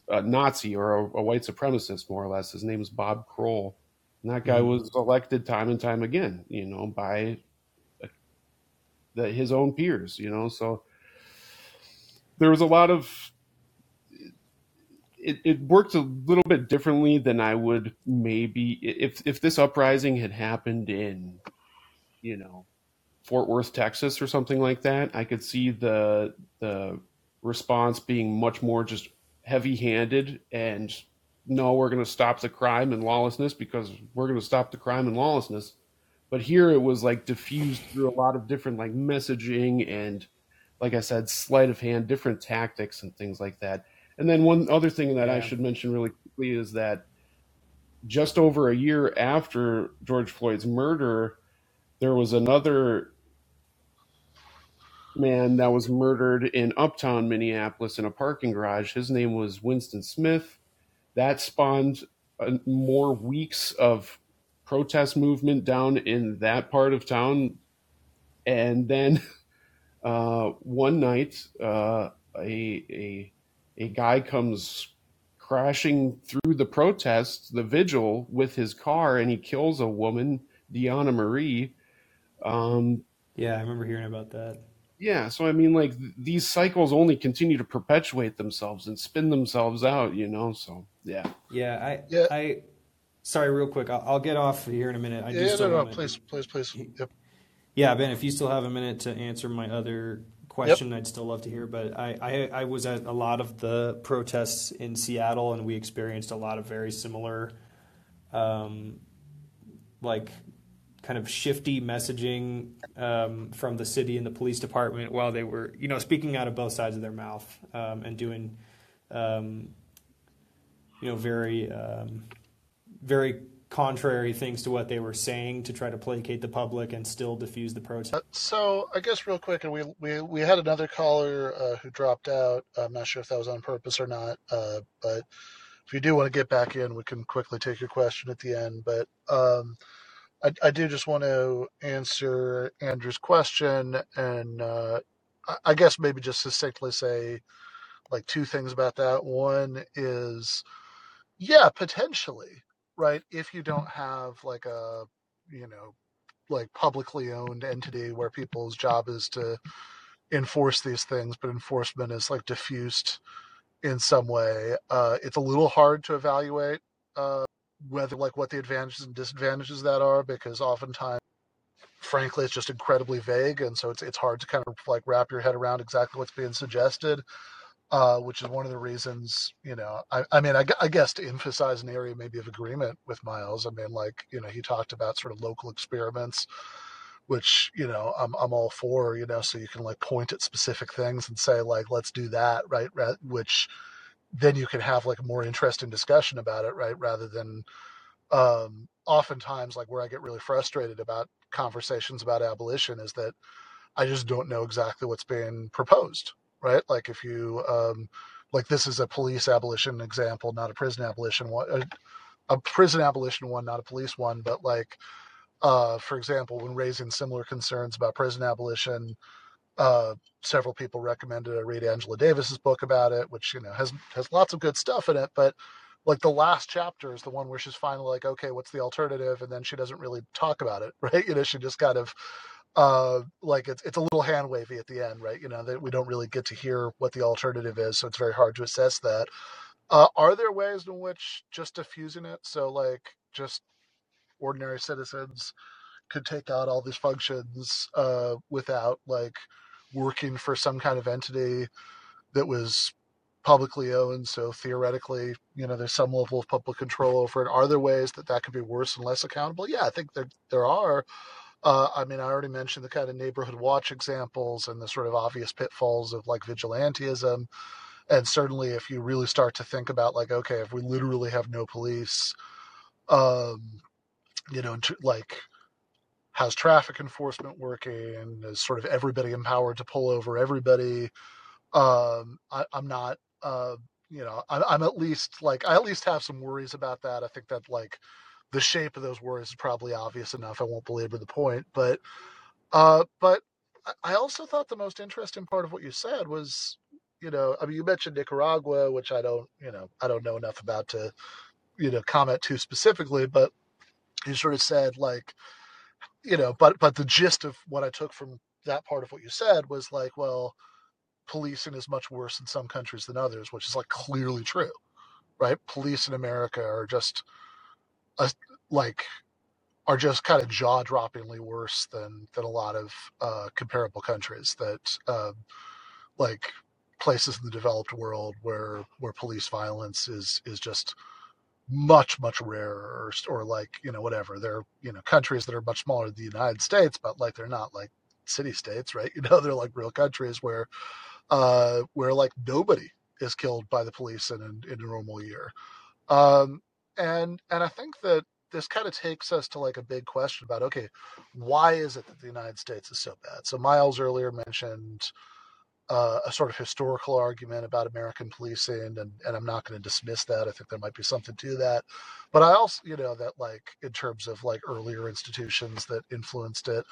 a Nazi or a, a, white supremacist, more or less. His name is Bob Kroll. And that guy Mhm. was elected time and time again, you know, by the, his own peers, you know. So there was a lot of it, it worked a little bit differently than I would maybe if if this uprising had happened in, you know, Fort Worth, Texas, or something like that. I could see the the response being much more just heavy handed and no, we're going to stop the crime and lawlessness because we're going to stop the crime and lawlessness. But here it was like diffused through a lot of different like messaging and, like I said, sleight of hand, different tactics and things like that. And then one other thing that I should mention really quickly is that just over a year after George Floyd's murder, there was another man that was murdered in uptown Minneapolis in a parking garage. His name was Winston Smith. That spawned uh, more weeks of protest movement down in that part of town. And then (laughs) uh, one night, uh, a, a, a guy comes crashing through the protest, the vigil, with his car, and he kills a woman, Deona Marie. Um, Yeah, I remember hearing about that. yeah, so I mean, like th- these cycles only continue to perpetuate themselves and spin themselves out, you know. So yeah, Yeah, I, Yeah. I, sorry, real quick, I'll, I'll get off here in a minute. I Yeah, just no, still no, wanna- please, please, please. Yep. Yeah, Ben, if you still have a minute to answer my other question, I'd still love to hear. But I, I, I was at a lot of the protests in Seattle, and we experienced a lot of very similar, um, like, kind of shifty messaging um, from the city and the police department while they were, you know, speaking out of both sides of their mouth um, and doing, um, you know, very, um, very contrary things to what they were saying to try to placate the public and still diffuse the protest. Uh, so I guess real quick, and we we we had another caller uh, who dropped out. I'm not sure if that was on purpose or not, uh, but if you do want to get back in, we can quickly take your question at the end. But um, I, I do just want to answer Andrew's question, and uh, I, I guess maybe just succinctly say like two things about that. One is, yeah, potentially, right? If you don't have like a, you know, like publicly owned entity where people's job is to enforce these things, but enforcement is like diffused in some way. Uh, it's a little hard to evaluate uh, whether like what the advantages and disadvantages that are because oftentimes, frankly, it's just incredibly vague, and so it's it's hard to kind of like wrap your head around exactly what's being suggested. Uh, which is one of the reasons, you know, I, I mean, I, I, guess to emphasize an area maybe of agreement with Myles. I mean, like, you know, he talked about sort of local experiments, which, you know, I'm, I'm all for, you know, so you can like point at specific things and say, like, let's do that, right? Which then you can have like a more interesting discussion about it, right? Rather than, um, oftentimes like where I get really frustrated about conversations about abolition is that I just don't know exactly what's being proposed, right? Like if you, um, like this is a police abolition example, not a prison abolition one, a, a prison abolition one, not a police one, but like, uh, for example, when raising similar concerns about prison abolition, uh, several people recommended I read Angela Davis's book about it, which you know has has lots of good stuff in it. But like the last chapter is the one where she's finally like, okay, what's the alternative? And then she doesn't really talk about it, (laughs) right? You know, she just kind of uh, like it's it's a little hand wavy at the end, right? You know that we don't really get to hear what the alternative is, so it's very hard to assess that. Uh, are there ways in which just diffusing it, so like just ordinary citizens could take out all these functions uh, without like working for some kind of entity that was publicly owned so theoretically you know there's some level of public control over it are there ways that that could be worse and less accountable yeah i think there, there are uh, I mean, I already mentioned the kind of neighborhood watch examples and the sort of obvious pitfalls of like vigilantism. And certainly, if you really start to think about like, okay, if we literally have no police, um, you know, like, how's traffic enforcement working? Is sort of everybody empowered to pull over everybody? Um, I, am not, uh, you know, I'm, I'm at least like, I at least have some worries about that. I think that like, the shape of those words is probably obvious enough. I won't belabor the point, but uh, but I also thought the most interesting part of what you said was, you know, I mean, you mentioned Nicaragua, which I don't, you know, I don't know enough about to, you know, comment too specifically, but you sort of said like, you know, but but the gist of what I took from that part of what you said was like, well, policing is much worse in some countries than others, which is like clearly true, right? Police in America are just like are just kind of jaw droppingly worse than than a lot of uh, comparable countries that uh, like places in the developed world where where police violence is is just much much rarer or, or like you know whatever. They're you know countries that are much smaller than the united states but like they're not like city states right? (laughs) You know they're like real countries where uh where like nobody is killed by the police in, in, in a normal year. Um and and I think that this kind of takes us to like a big question about okay, why is it that the United States is so bad? So Myles earlier mentioned uh, a sort of historical argument about American policing, and, and I'm not going to dismiss that. I think there might be something to that, but I also, you know, that like in terms of like earlier institutions that influenced it,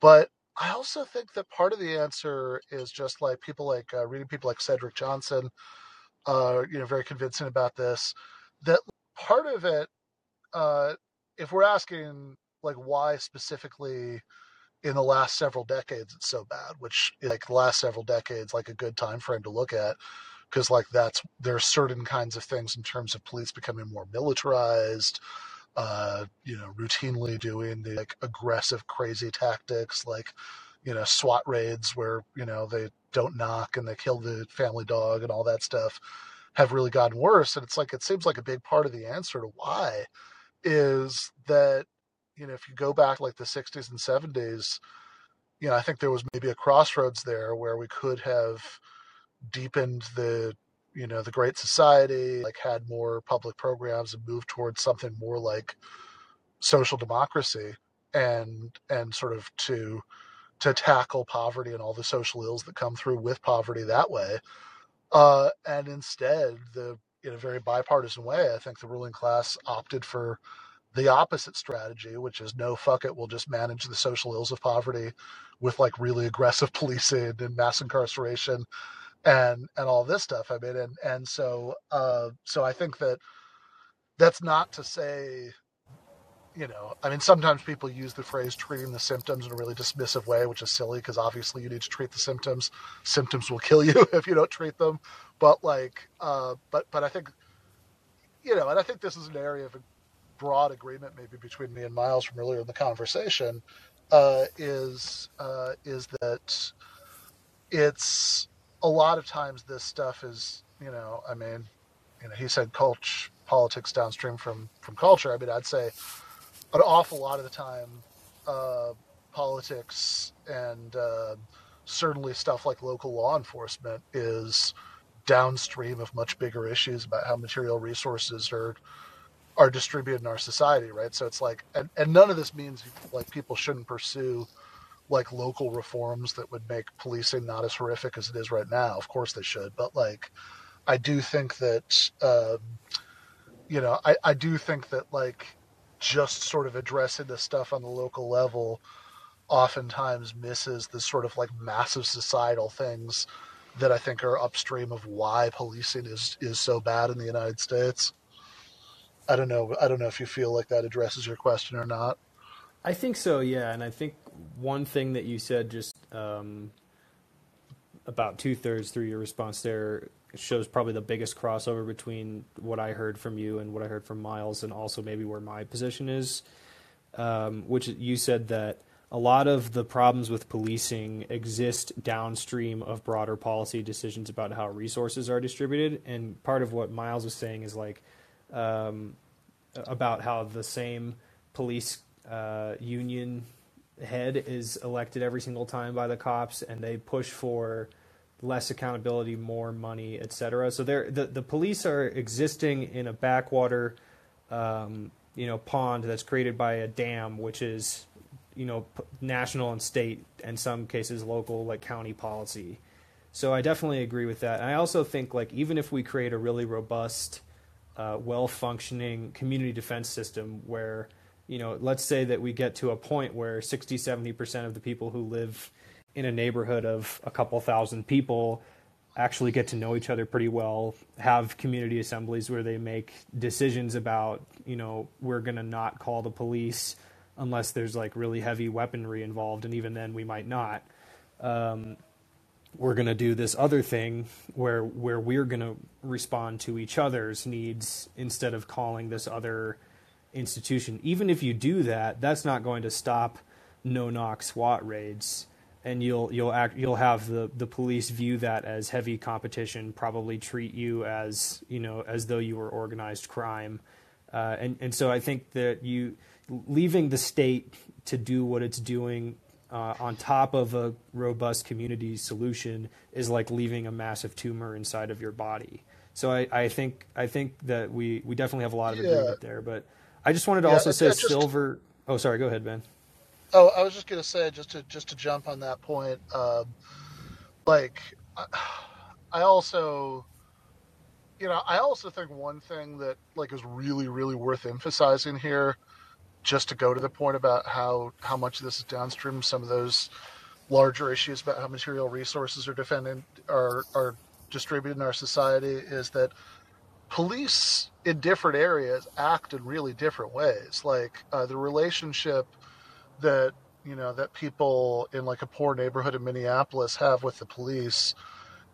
but I also think that part of the answer is just like people like uh, reading people like Cedric Johnson, uh, you know, very convincing about this. That part of it, uh, if we're asking like why specifically in the last several decades it's so bad, which like the last several decades, like a good time frame to look at, because like that's there are certain kinds of things in terms of police becoming more militarized, uh, you know, routinely doing the like aggressive, crazy tactics like you know SWAT raids where you know they don't knock and they kill the family dog and all that stuff have really gotten worse. And it's like it seems like a big part of the answer to why is that you know if you go back like the 60s and 70s, you know I think there was maybe a crossroads there where we could have deepened the you know the Great Society, like had more public programs and moved towards something more like social democracy and and sort of to to tackle poverty and all the social ills that come through with poverty that way uh, and instead, the in a very bipartisan way, I think the ruling class opted for the opposite strategy, which is no, fuck it, we'll just manage the social ills of poverty with like really aggressive (laughs) policing and mass incarceration and and all this stuff. I mean, and and so uh, so I think that that's not to say you know, I mean, sometimes people use the phrase treating the symptoms in a really dismissive way, which is silly because obviously you need to treat the symptoms. Symptoms will kill you (laughs) if you don't treat them. But like, uh, but but I think, you know, and I think this is an area of broad agreement maybe between me and Myles from earlier in the conversation, uh, is uh, is that it's a lot of times this stuff is, you know, I mean, you know, he said culture politics downstream from from culture. I mean, I'd say an awful lot of the time, uh, politics and uh, certainly stuff like local law enforcement is downstream of much bigger issues about how material resources are are distributed in our society, right? So it's like, and, and none of this means like people shouldn't pursue like local reforms that would make policing not as horrific as it is right now. Of course they should, but like, I do think that, um, you know, I, I do think that like just sort of addressing the stuff on the local level oftentimes misses the sort of like massive societal things that I think are upstream of why policing is is so bad in the United States. I don't know. I don't know if you feel like that addresses your question or not. I think so, yeah. And I think one thing that you said just um, about two thirds through your response there shows probably the biggest crossover between what I heard from you and what I heard from Myles, and also maybe where my position is. Um, which you said that a lot of the problems with policing exist downstream of broader policy decisions about how resources are distributed. And part of what Myles was saying is like um, about how the same police uh, union head is elected every single time by the cops, and they push for less accountability, more money, etc. So the the police are existing in a backwater, um, you know, pond that's created by a dam, which is, you know, national and state, and some cases local, like county policy. So I definitely agree with that. And I also think like even if we create a really robust, uh, well-functioning community defense system where you know, let's say that we get to a point where 60, 70% of the people who live in a neighborhood of a couple thousand people actually get to know each other pretty well, have community assemblies where they make decisions about, you know, we're going to not call the police unless there's like really heavy weaponry involved, and even then we might not. Um, we're going to do this other thing where where we're going to respond to each other's needs instead of calling this other institution. Even if you do that, that's not going to stop no knock SWAT raids, and you'll you'll act you'll have the the police view that as heavy competition, probably treat you as you know as though you were organized crime, uh, and and so I think that you leaving the state to do what it's doing uh, on top of a robust community solution is like leaving a massive tumor inside of your body. So I, I think I think that we, we definitely have a lot of Yeah. agreement there. But I just wanted to Yeah, also say just- silver. Oh, sorry. Go ahead, Ben. Oh, I was just gonna say, just to just to jump on that point, um, like, I, I also, you know, I also think one thing that like is really really worth emphasizing here, just to go to the point about how how much this is downstream, some of those larger issues about how material resources are defended are are distributed in our society, is that police in different areas act in really different ways. Like uh, the relationship that you know that people in like a poor neighborhood in Minneapolis have with the police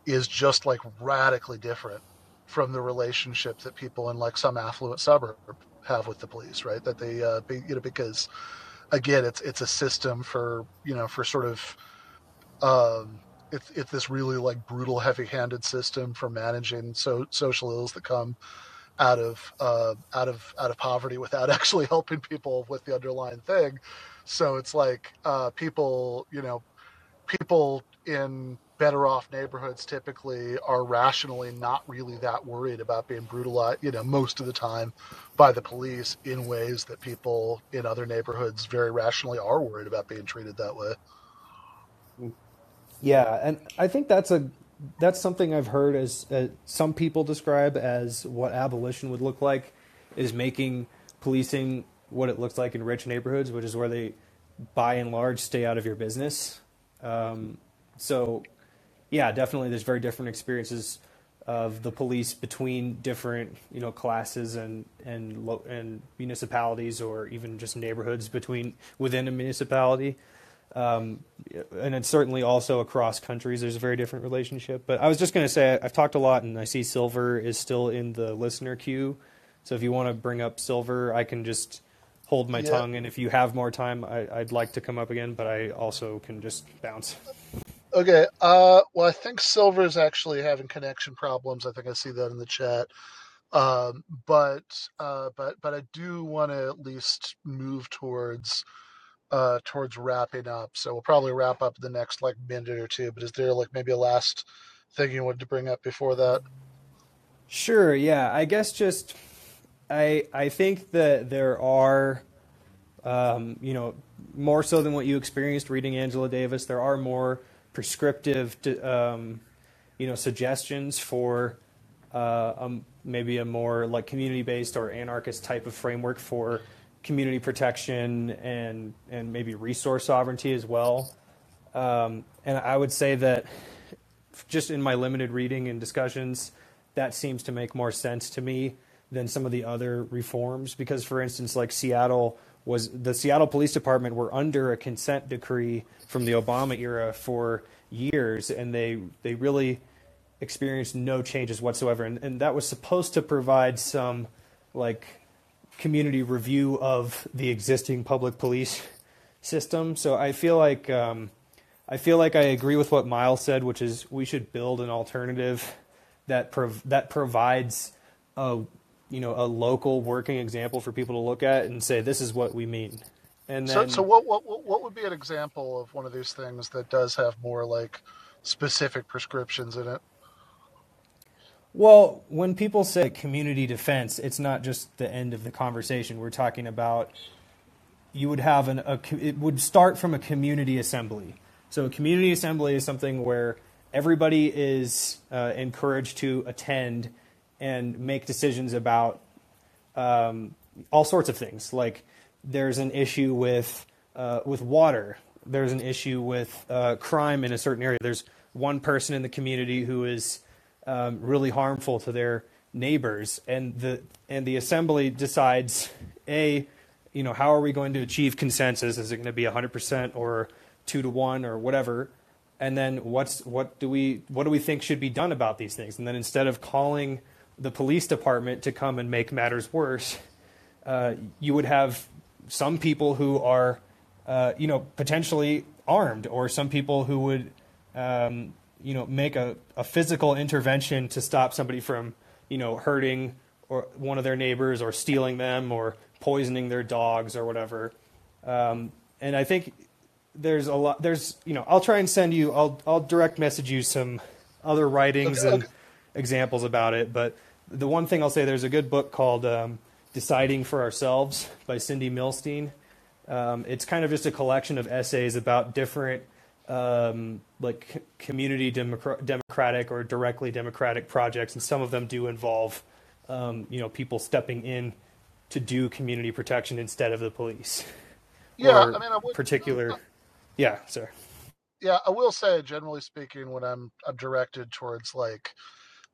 is just like radically different from the relationship that people in like some affluent suburb have with the police, right? That they, uh, be, you know, because again, it's it's a system for you know for sort of um, it's it's this really like brutal, heavy-handed system for managing so social ills that come out of uh, out of out of poverty without (laughs) actually helping people with the underlying thing. So it's like uh, people, you know, people in better off neighborhoods typically are rationally not really that worried about being brutalized, you know, most of the time by the police in ways that people in other neighborhoods very rationally are worried about being treated that way. Yeah, and I think that's a that's something I've heard as uh, some people describe as what abolition would look like is making policing what it looks like in rich neighborhoods, which is where they by and large stay out of your business. Um, so yeah, definitely there's very different experiences of the police between different you know classes and and lo- and municipalities or even just neighborhoods between within a municipality um, and it's certainly also across countries there's a very different relationship but i was just going to say i've talked a lot and i see silver is still in the listener queue so if you want to bring up silver i can just hold my Yeah. tongue and if you have more time I, i'd like to come up again but i also can just bounce Okay. Uh, well, I think Silver is actually having connection problems. I think I see that in the chat. Um, but uh, but but I do want to at least move towards uh towards wrapping up. So we'll probably wrap up the next like minute or two. But is there like maybe a last thing you wanted to bring up before that? Sure, yeah. I guess just I I think that there are um, you know more so than what you experienced reading Angela Davis. There are more prescriptive um, you know suggestions for uh, um, maybe a more like community based or anarchist type of framework for community protection and and maybe resource sovereignty as well. Um, and I would say that just in my limited reading and discussions, that seems to make more sense to me than some of the other reforms. Because, for instance, like Seattle was the Seattle Police Department were under a consent decree from the Obama era for years, and they they really experienced no changes whatsoever. And, and that was supposed to provide some like community review of the existing public police system. So I feel like um, I feel like I agree with what Myles said, which is we should build an alternative that prov- that provides a you know a local working example for people to look at and say this is what we mean. And So then so what what what what would be an example of one of these things that does have more like specific prescriptions in it? Well, when people say community defense, it's not just the end of the conversation. We're talking about you would have an a, it would start from a community assembly. So a community assembly is something where everybody is uh, encouraged to attend and make decisions about um, all sorts of things. Like there's an issue with uh, with water. There's an issue with uh, crime in a certain area. There's one person in the community who is um, really harmful to their neighbors, and the and the assembly decides a you know how are we going to achieve consensus? Is it going to be 100% or two to one or whatever? And then what's what do we what do we think should be done about these things? And then instead of calling the police department to come and make matters worse, uh, you would have some people who are, uh, you know, potentially armed, or some people who would, um, you know, make a, a physical intervention to stop somebody from, you know, hurting or one of their neighbors, or stealing them, or poisoning their dogs, or whatever. Um, and I think there's a lot. There's, you know, I'll try and send you. I'll I'll direct message you some other Okay, writings and okay. examples about it. But the one thing I'll say, there's a good book called um, "Deciding for Ourselves" by Cindy Milstein. Um, it's kind of just a collection of essays about different, um, like c- community democra- democratic or directly democratic projects, and some of them do involve, um, you know, people stepping in to do community protection instead of the police, (laughs) Yeah, I mean I would particular. Yeah, sorry. yeah, I will say generally speaking when I'm I'm directed towards like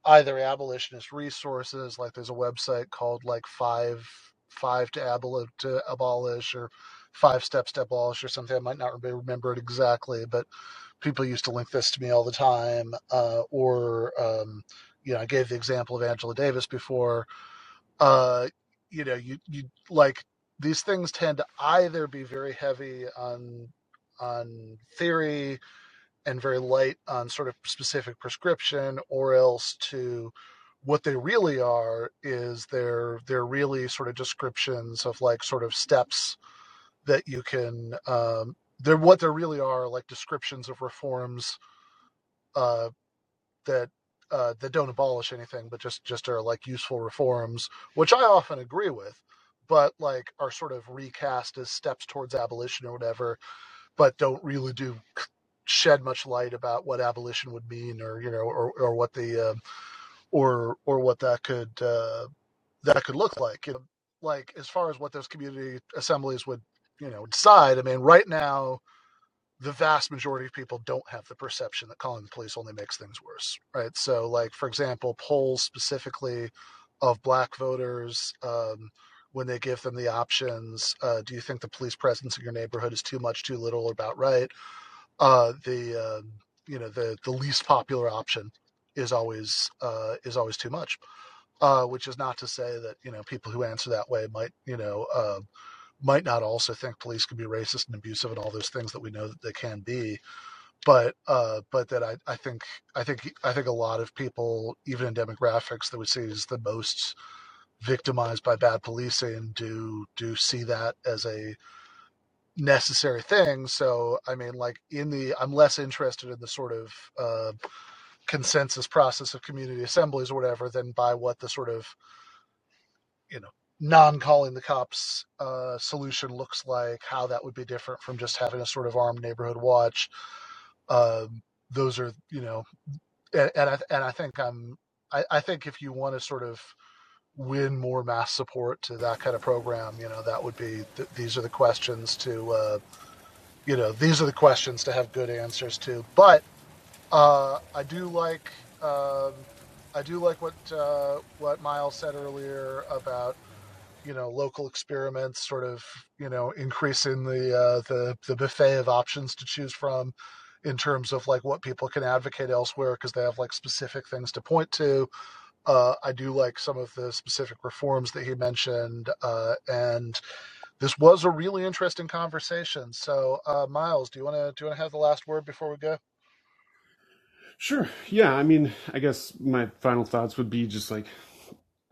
either abolitionist resources, like there's a website called like five five to to abolish or five steps to abolish or something. I might not remember it exactly, but people used to link this to me all the time. Uh, or um, you know, I gave the example of Angela Davis before. Uh, you know, you you like these things tend to either be very heavy on on theory and very light on sort of specific prescription or else to what they really are is they're they're really sort of descriptions of like sort of steps that you can um they're what there really are like descriptions of reforms uh that uh that don't abolish anything but just just are like useful reforms which i often agree with but like are sort of recast as steps towards abolition or whatever but don't really do shed much light about what abolition would mean or you know or or what the um or or what that could uh that could look like you know like as far as what those community assemblies would you know decide i mean right now the vast majority of people don't have the perception that calling the police only makes things worse right so like for example polls specifically of black voters um when they give them the options uh, do you think the police presence in your neighborhood is too much too little or about right uh, the um, you know the the least popular option is always uh, is always too much. Uh, which is not to say that you know people who answer that way might you know uh, might not also think police can be racist and abusive and all those things that we know that they can be. but uh, but that I, I think I think I think a lot of people, even in demographics that we see as the most victimized by bad policing, do do see that as a necessary thing. So I mean, like in the, I'm less interested in the sort of uh, consensus process of community assemblies or whatever than by what the sort of you know non-calling the cops uh, solution looks like, how that would be different from just having a sort of armed neighborhood watch. Um, those are you know, and, and I and I think I'm I, I think if you want to sort of win more mass support to that kind of program, you know, that would be th- these are the questions to uh, you know these are the questions to have good answers to. But uh, I do like um, I do like what uh, what Myles said earlier about you know local experiments, sort of you know increasing the uh, the the buffet of options to choose from in terms of like what people can advocate elsewhere because they have like specific things to point to. Uh, I do like some of the specific reforms that he mentioned, uh, and this was a really interesting conversation. So, uh, Myles, do you want to do you want to have the last word before we go? Sure. Yeah. I mean, I guess my final thoughts would be just like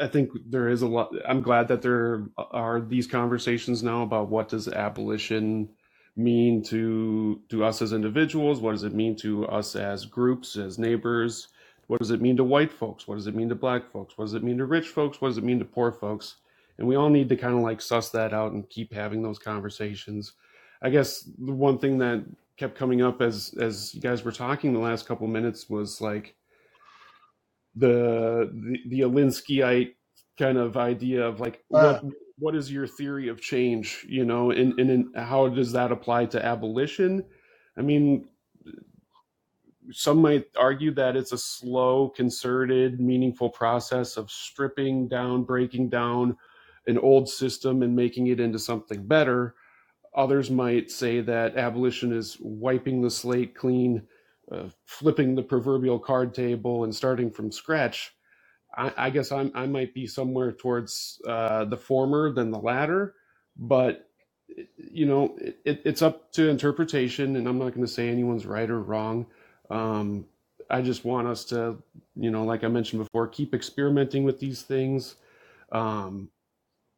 I think there is a lot. I'm glad that there are these conversations now about what does abolition mean to to us as individuals. What does it mean to us as groups, as neighbors? What does it mean to white folks? What does it mean to black folks? What does it mean to rich folks? What does it mean to poor folks? And we all need to kind of like suss that out and keep having those conversations. I guess the one thing that kept coming up as as you guys were talking the last couple minutes was like the the, the Alinskyite kind of idea of like Uh, what what is your theory of change, you know, and and in, how does that apply to abolition? I mean, some might argue that it's a slow, concerted, meaningful process of stripping down, breaking down an old system and making it into something better. Others might say that abolition is wiping the slate clean, uh, flipping the proverbial card table, and starting from scratch I, I guess I'm, I might be somewhere towards uh, the former than the latter, but you know, it, it, it's up to interpretation, and I'm not going to say anyone's right or wrong. Um, I just want us to, you know, like I mentioned before, keep experimenting with these things. Um,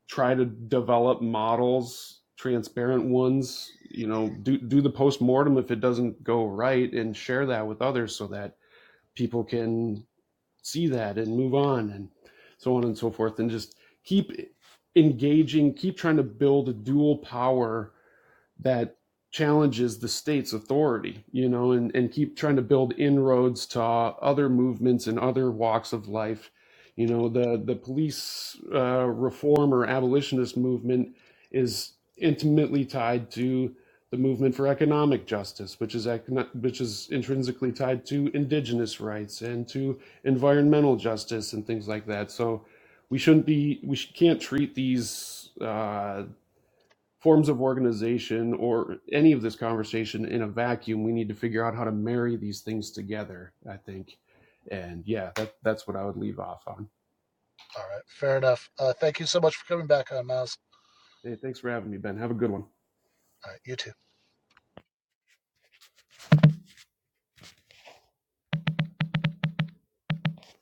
try to develop models, transparent ones. You know, do do the post mortem if it doesn't go right, and share that with others so that people can see that and move on and so on and so forth and just keep engaging keep trying to build a dual power that challenges the state's authority you know and, and keep trying to build inroads to other movements and other walks of life you know the the police uh, reform or abolitionist movement is intimately tied to the movement for economic justice which is which is intrinsically tied to indigenous rights and to environmental justice and things like that so we shouldn't be we can't treat these uh, forms of organization or any of this conversation in a vacuum. We need to figure out how to marry these things together, I think. And yeah, that, that's what I would leave off on. all right, fair enough. Uh, thank you so much for coming back on, Myles. Hey, thanks for having me, Ben. Have a good one. All right, you too.